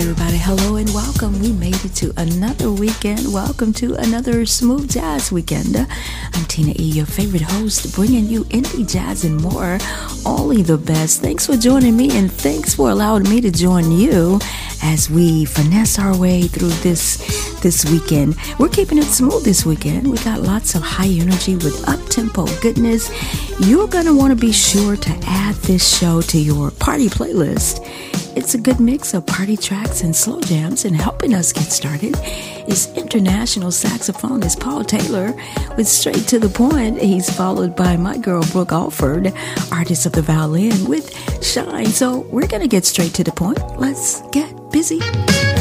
Everybody? Hello and welcome. We made it to another weekend. Welcome to another Smooth Jazz Weekend. I'm Tina E, your favorite host, bringing you indie jazz and more. Only the best. Thanks for joining me, and thanks for allowing me to join you as we finesse our way through this this weekend. We're keeping it smooth this weekend. We got lots of high energy with up tempo goodness. You're gonna want to be sure to add this show to your party playlist. It's a good mix of party tracks and slow jams, and helping us get started is international saxophonist Paul Taylor with Straight to the Point. He's followed by my girl Brooke Alford, artist of the violin with Shine. So we're going to get straight to the point. Let's get busy.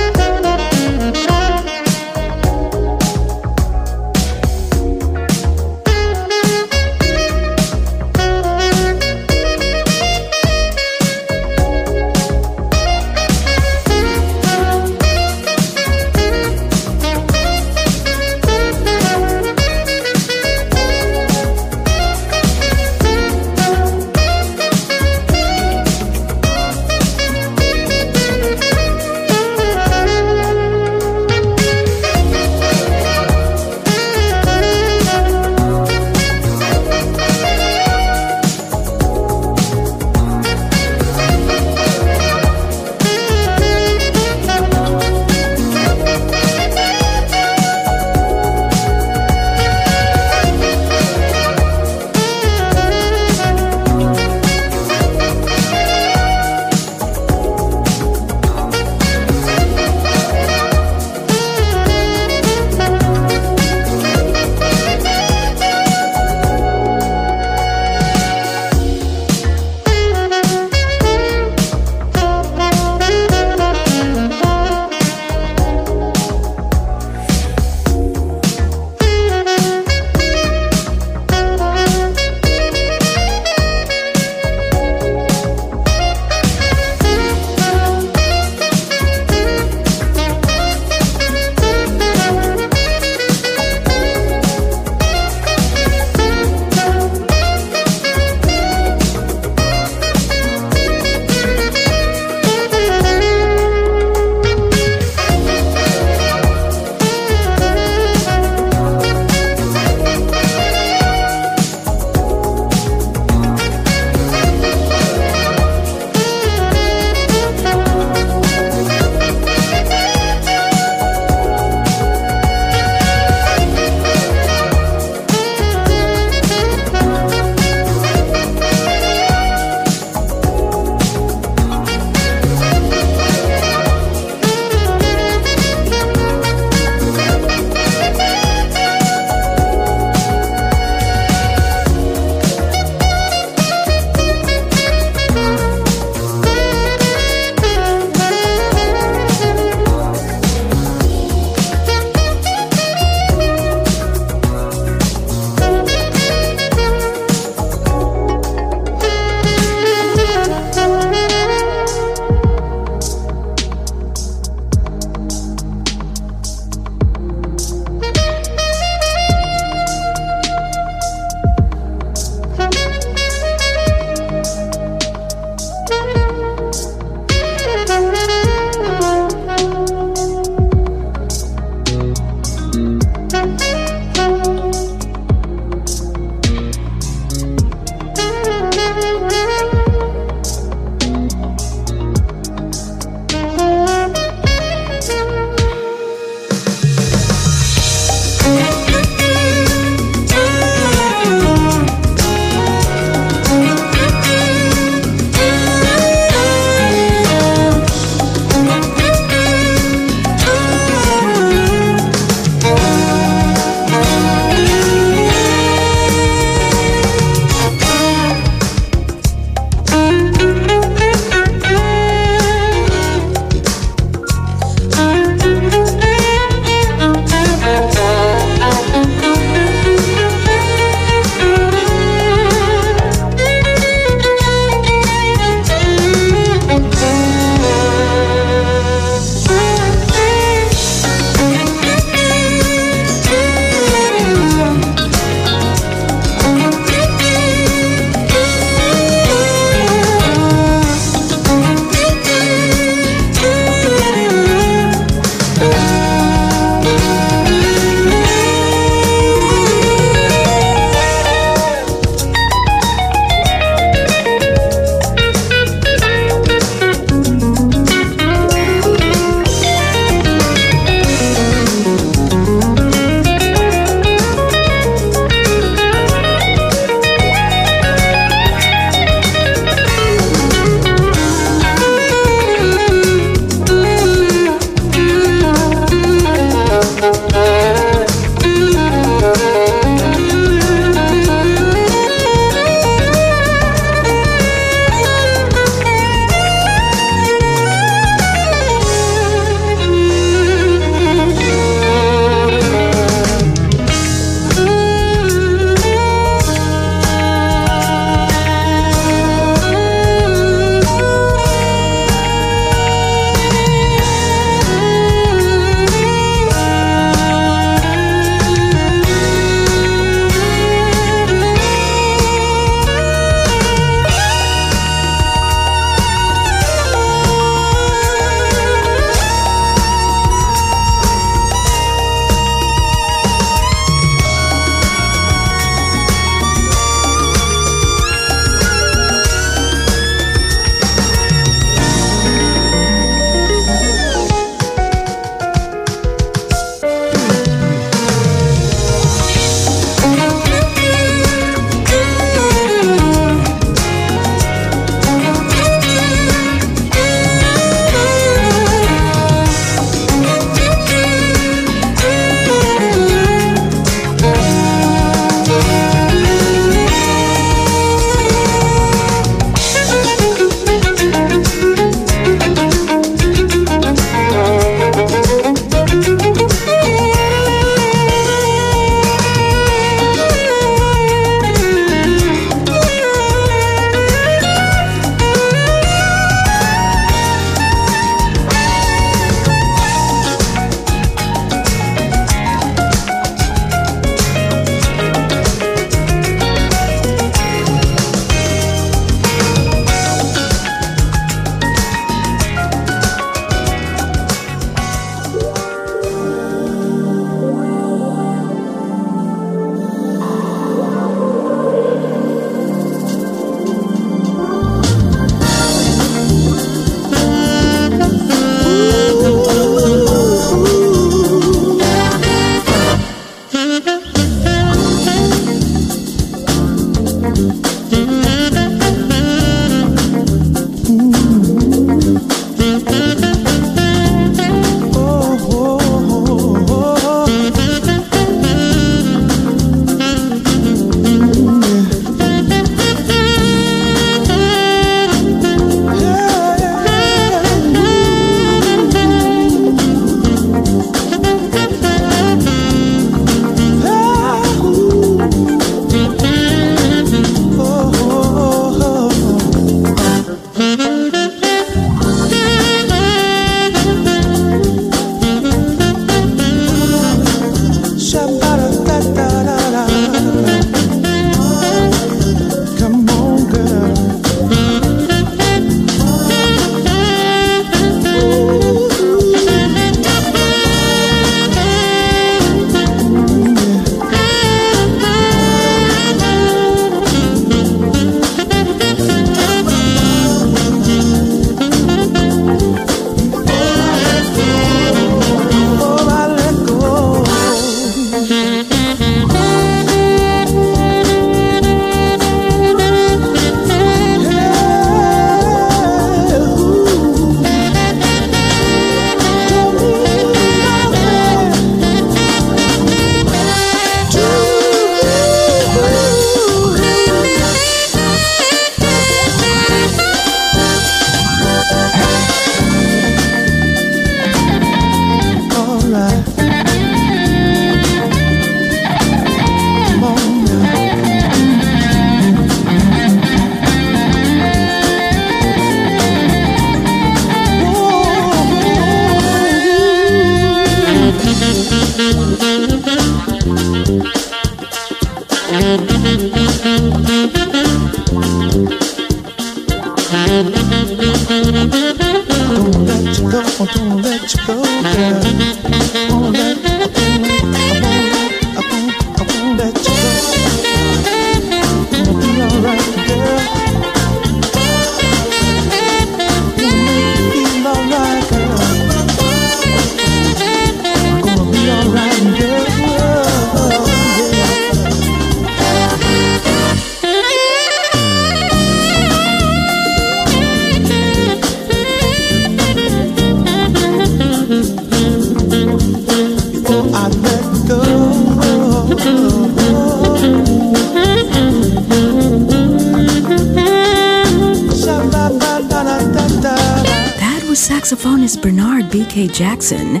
Saxophonist Bernard B.K. Jackson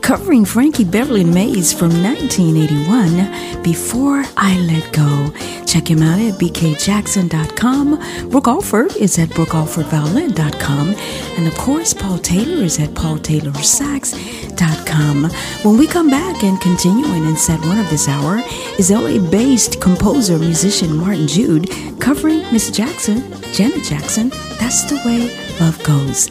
covering Frankie Beverly Maze from 1981, Before I Let Go. Check him out at bkjackson.com. Brooke Alford is at brookealfordviolin.com. And of course, Paul Taylor is at paultaylorsax.com. When we come back and continuing in set one of this hour is LA-based composer, musician Martin Jude covering Miss Jackson, Janet Jackson, That's the Way Love Goes.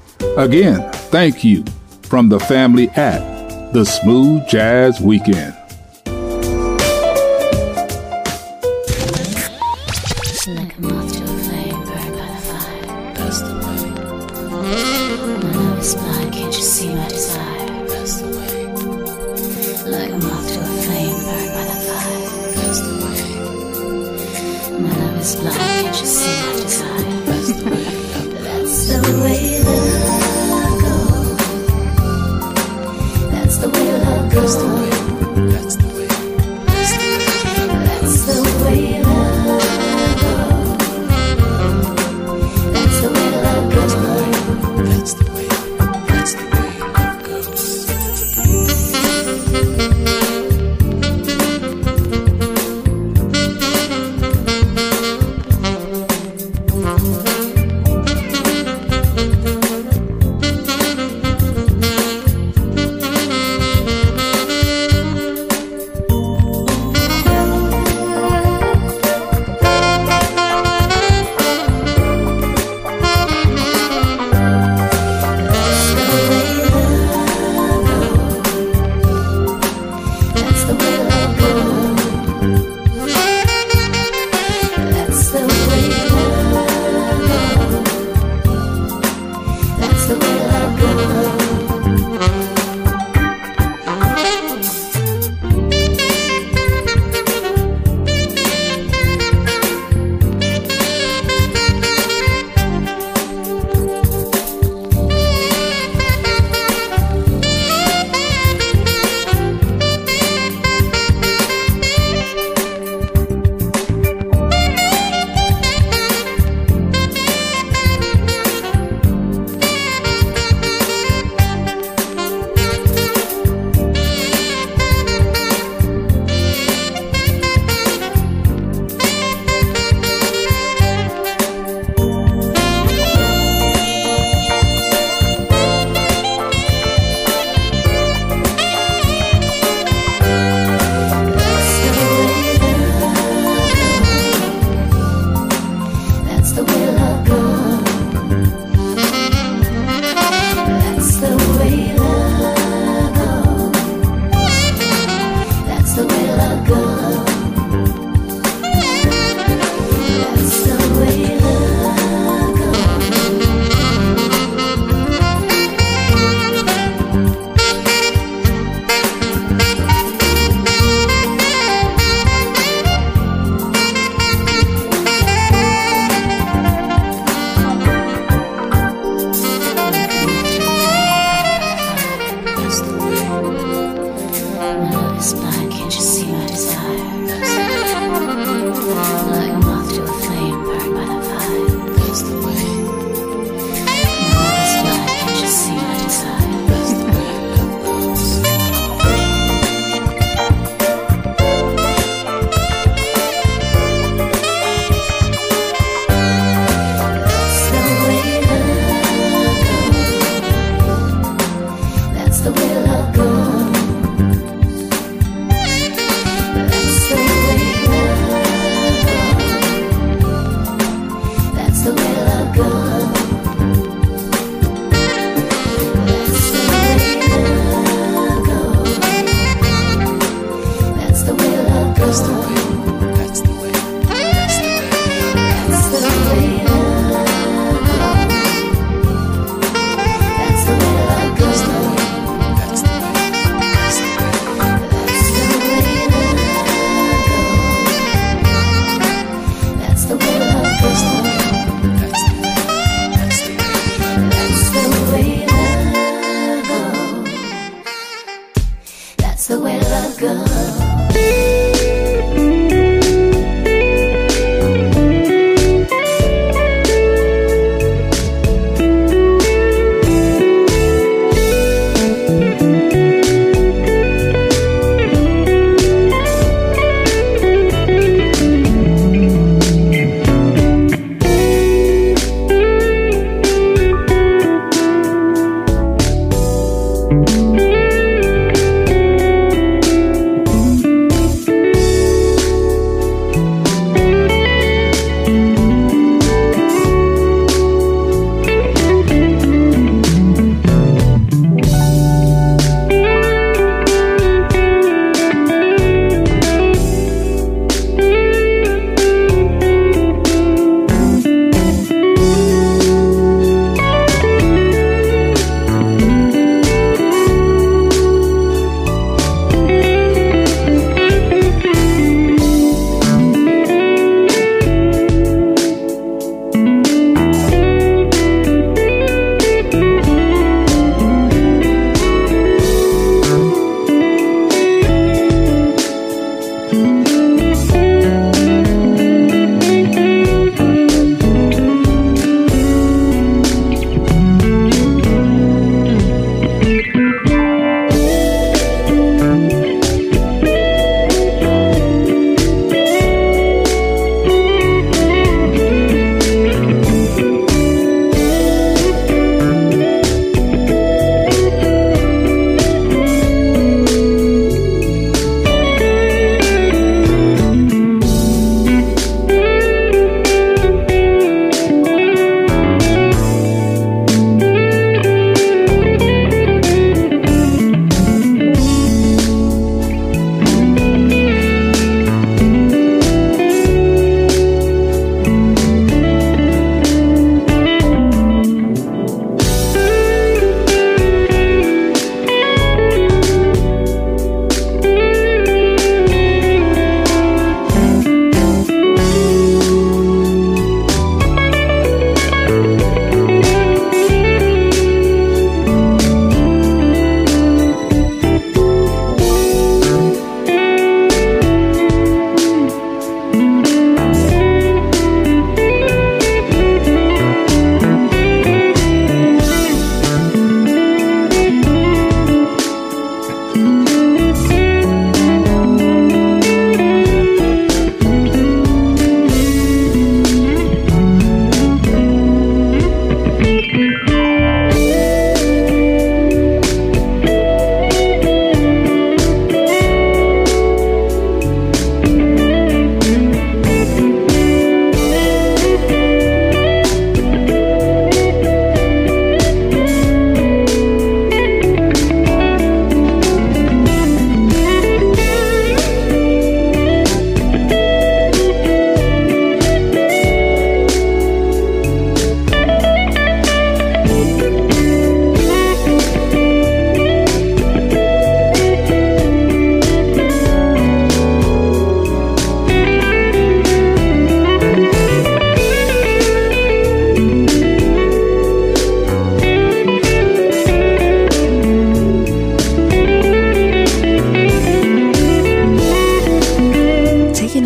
Again, thank you from the family at the Smooth Jazz Weekend.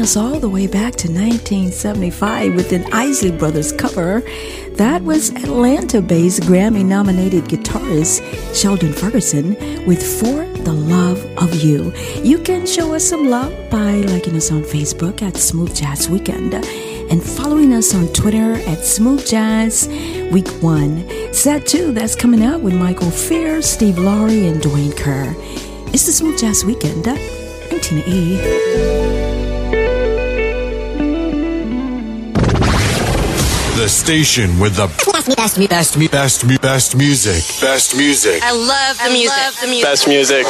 1975 with an Isley Brothers cover. That was Atlanta based Grammy nominated guitarist Sheldon Ferguson with For the Love of You. You can show us some love by liking us on Facebook at Smooth Jazz Weekend and following us on Twitter at Smooth Jazz Week 1. Set 2 that's coming out with Michael Fair, Steve Laury, and Dwayne Kerr. It's the Smooth Jazz Weekend. I'm Tina E. the station with the best, best, best, best, best, best music. Best music. I love the music. Love the music. Best music.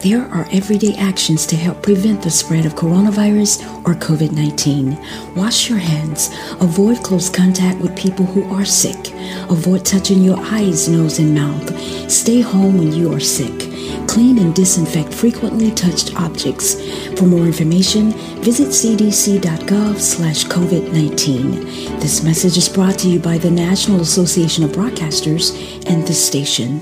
There are everyday actions to help prevent the spread of coronavirus or COVID 19. Wash your hands. Avoid close contact with people who are sick. Avoid touching your eyes, nose, and mouth. Stay home when you are sick. Clean and disinfect frequently touched objects. For more information, visit cdc.gov slash COVID-19. This message is brought to you by the National Association of Broadcasters and this station.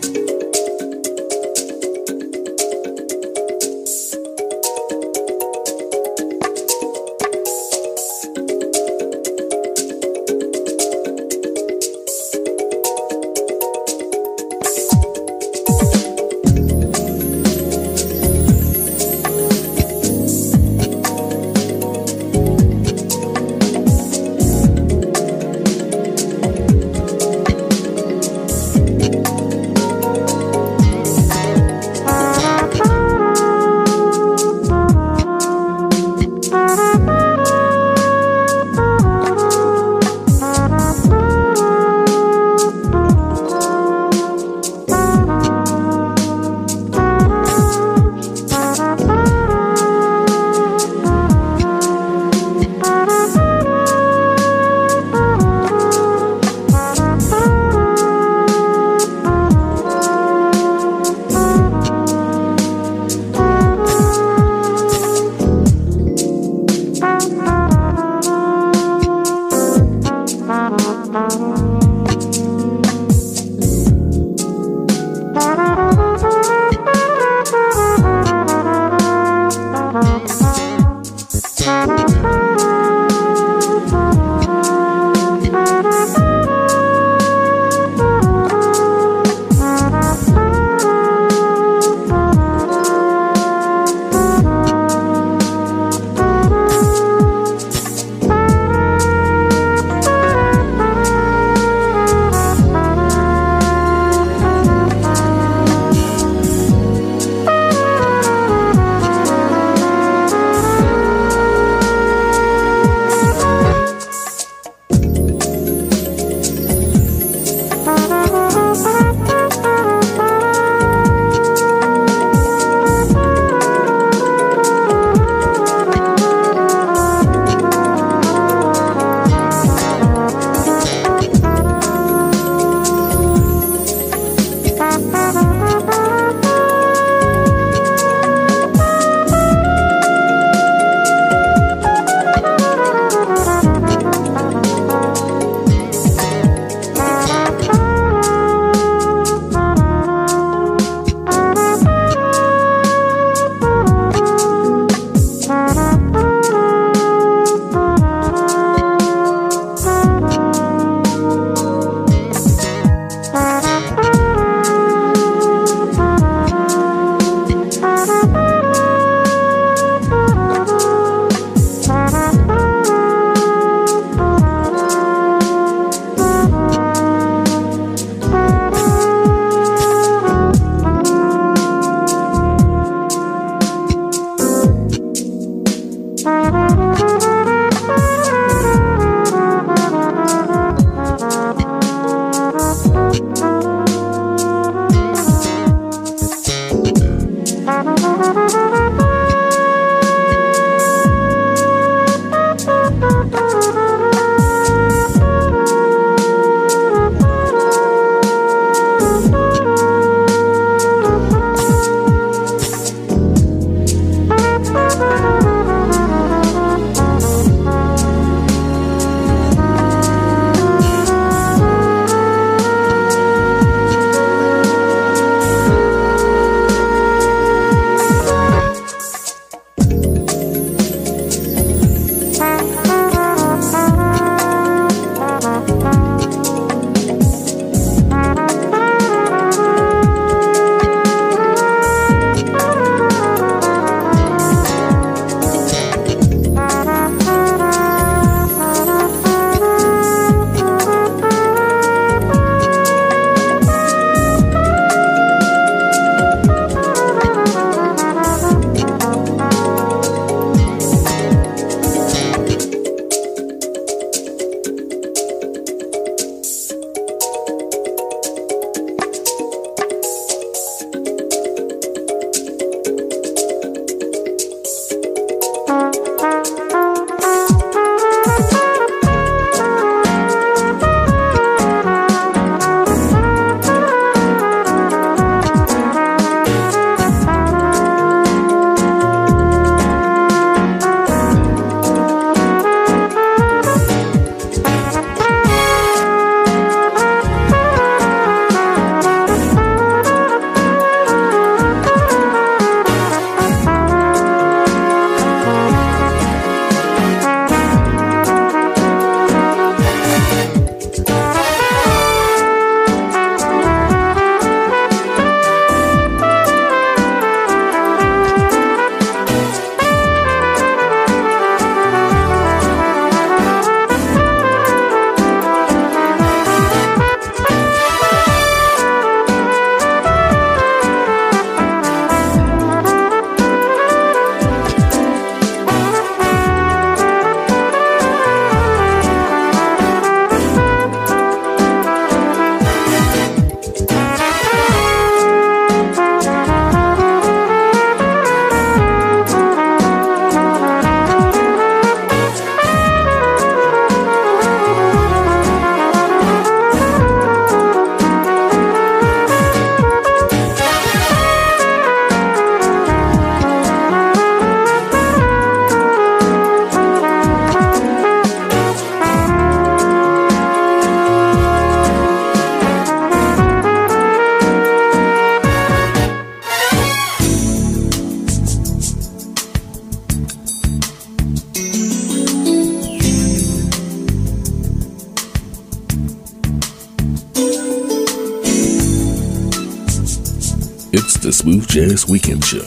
Smooth Jazz Weekend Show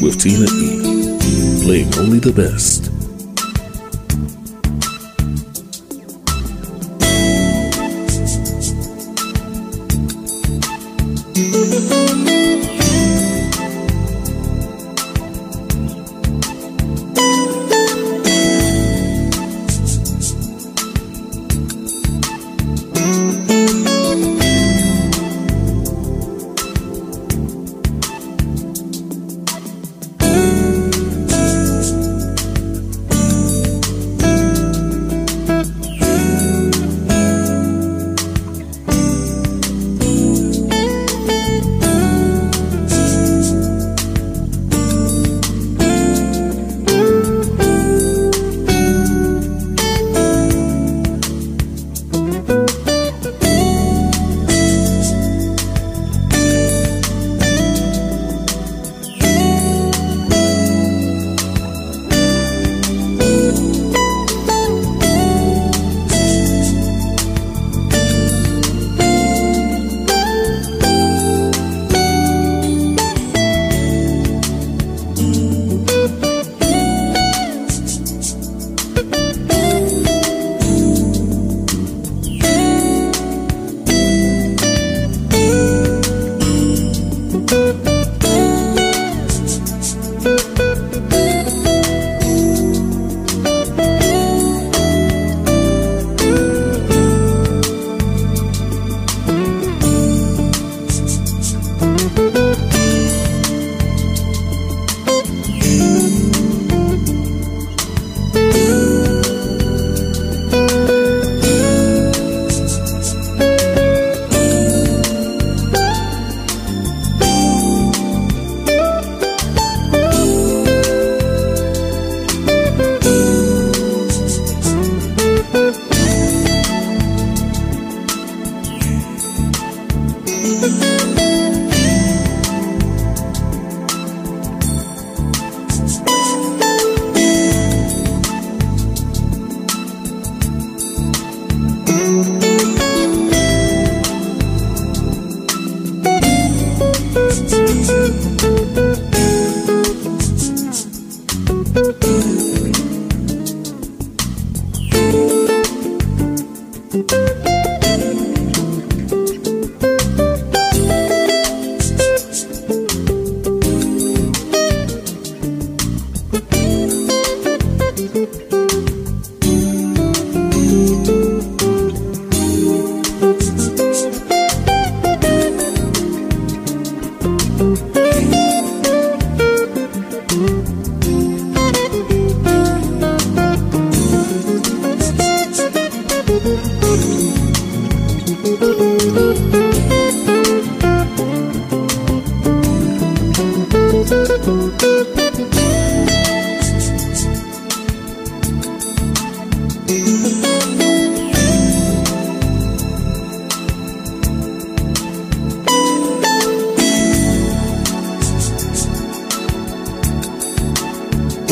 with Tina E. Playing only the best.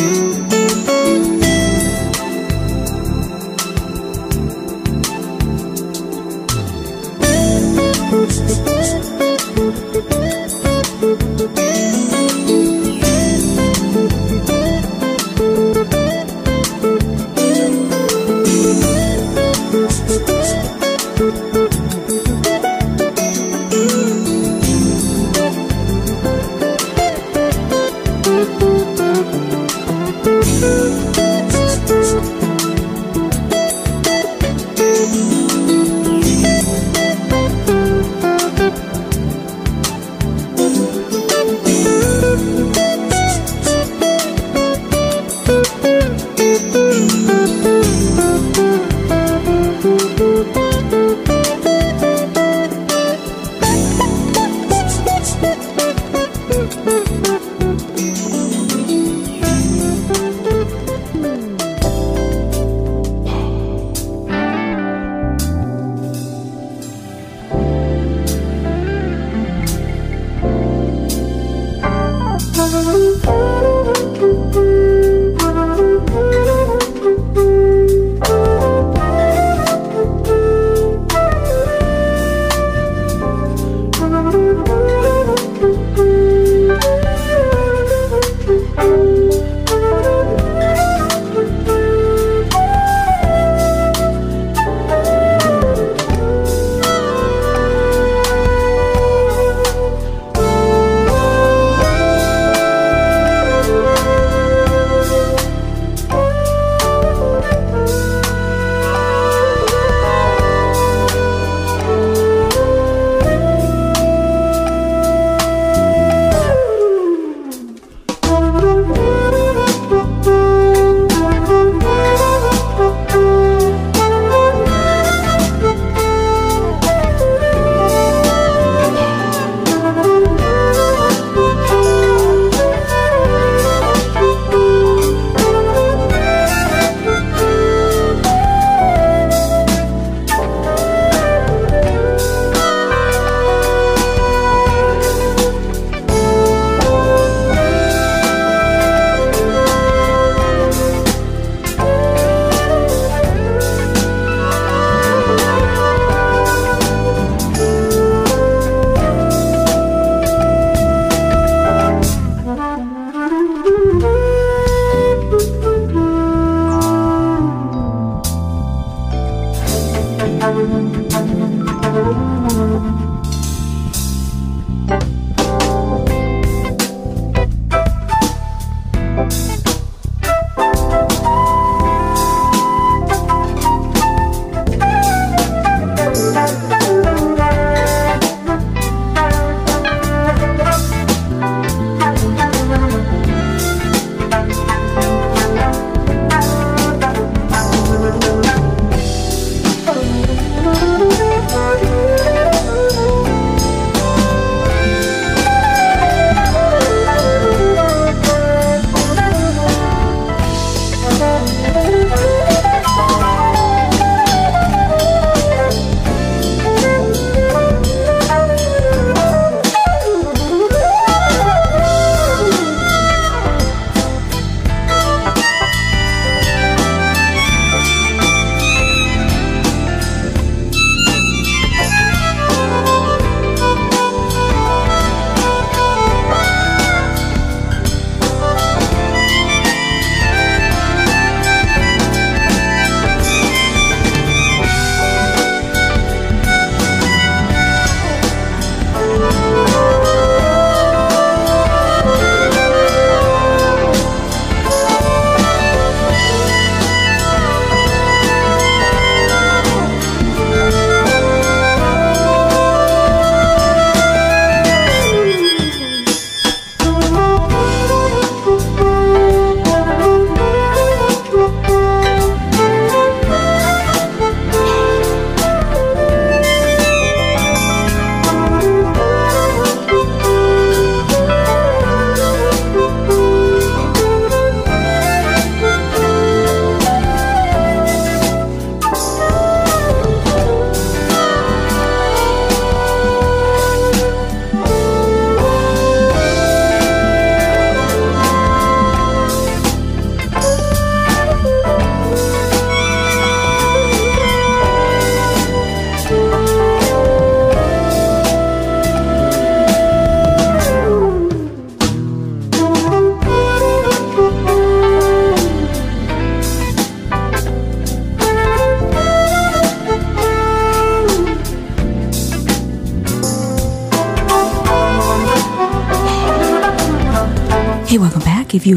you.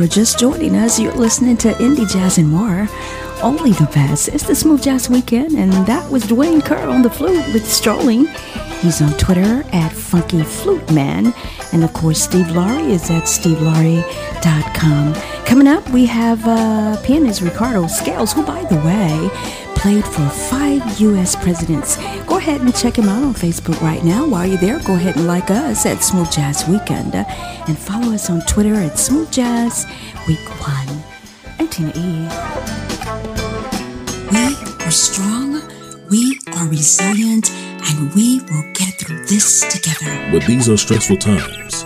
Are just joining us, you're listening to Indie Jazz and More. Only the best. It's the Smooth Jazz Weekend, and that was Dwayne Kerr on the flute with Strolling. He's on Twitter at Funky Flute Man. And of course, Steve Laury is at stevelaury.com. Coming up, we have uh, pianist Ricardo Scales, who, by the way, played for five U.S. presidents. Go ahead and check him out on Facebook right now. While you're there, go ahead and like us at Smooth Jazz Weekend and follow us on Twitter at Smooth Jazz Week One. I'm Tina E. We are strong, we are resilient, and we will get through this together. But these are stressful times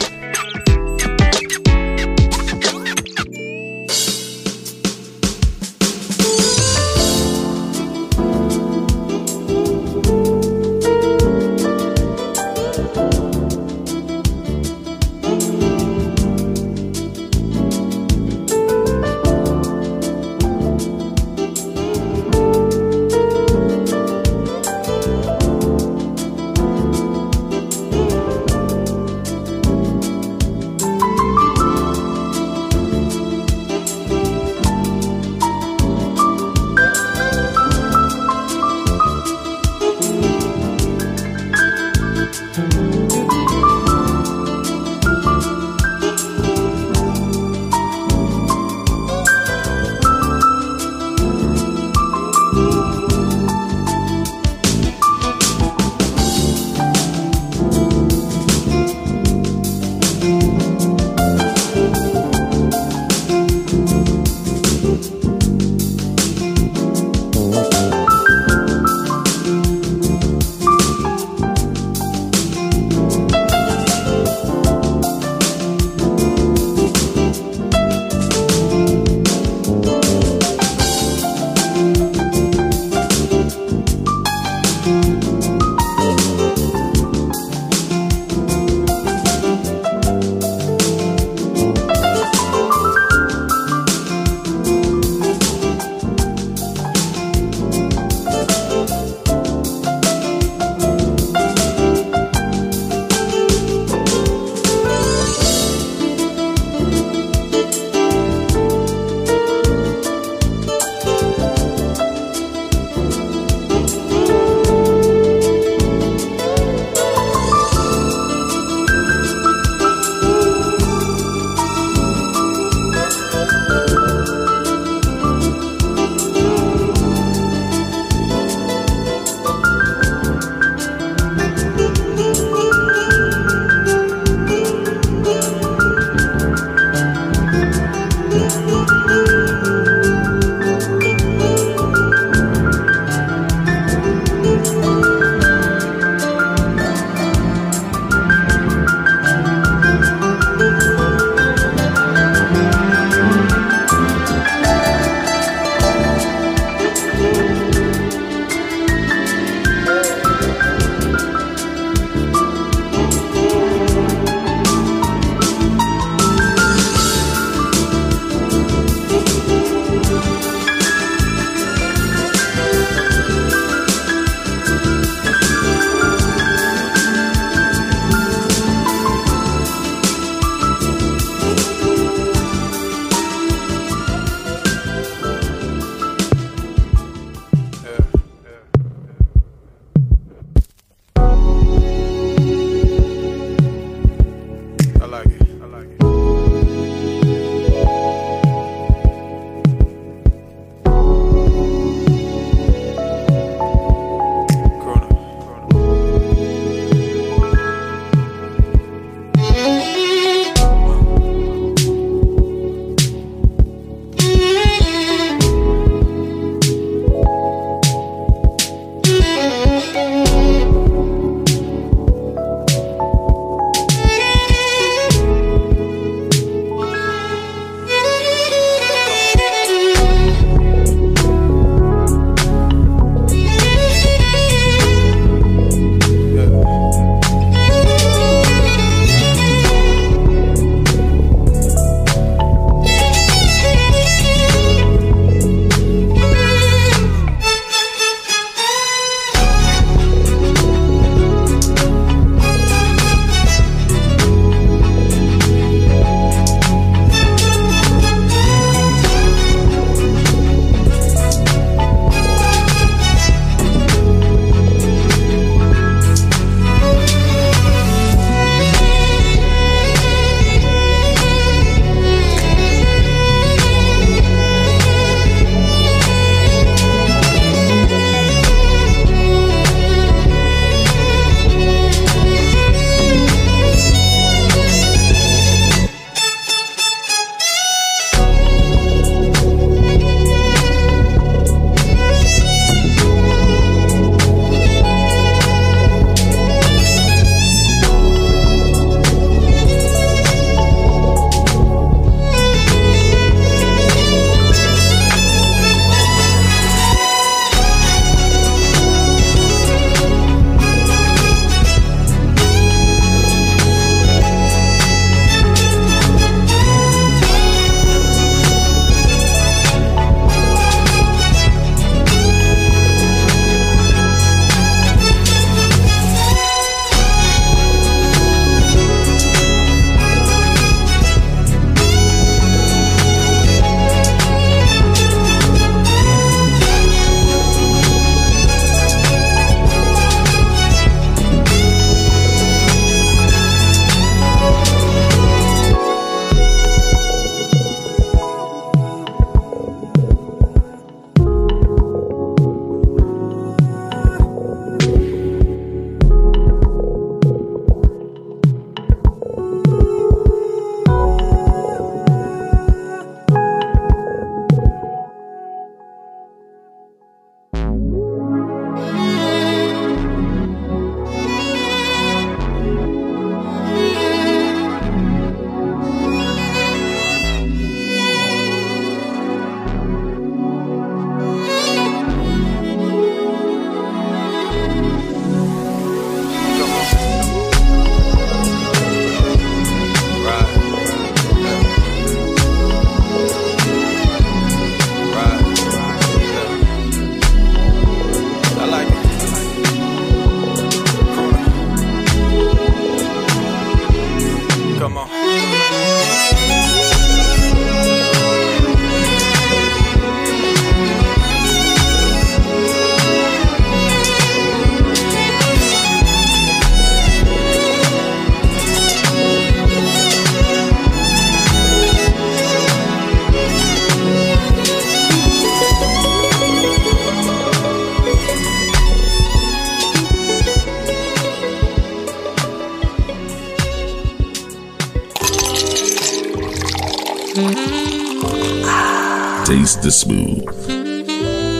Smooth.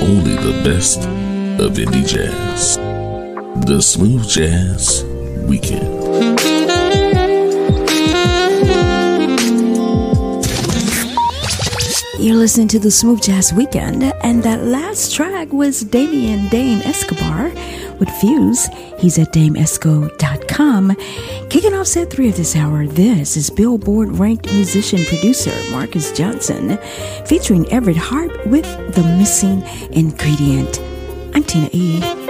Only the best of indie jazz. The Smooth Jazz Weekend. You're listening to the Smooth Jazz Weekend, and that last track was Damien Dame Escobar with Fuse. He's at damesco.com. Kicking off set three of this hour, this is Billboard ranked musician producer Marcus Johnson, featuring Everette Harp with The Missing Ingredient. I'm Tina E.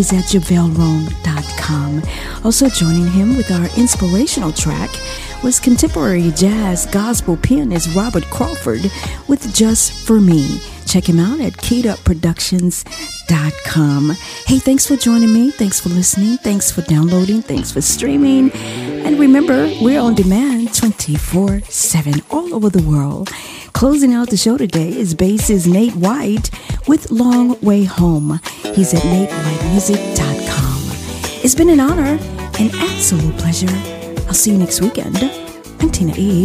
He's at JaValeRone.com. Also joining him with our inspirational track was contemporary jazz gospel pianist Robert Crawford with Just For Me. Check him out at keyedupproductions.com. Hey, thanks for joining me. Thanks for listening. Thanks for downloading. Thanks for streaming. And remember, we're on demand 24 7 all over the world. Closing out the show today is bassist Nate White with Long Way Home. He's at natewhitemusic.com. It's been an honor, an absolute pleasure. I'll see you next weekend. I'm Tina E.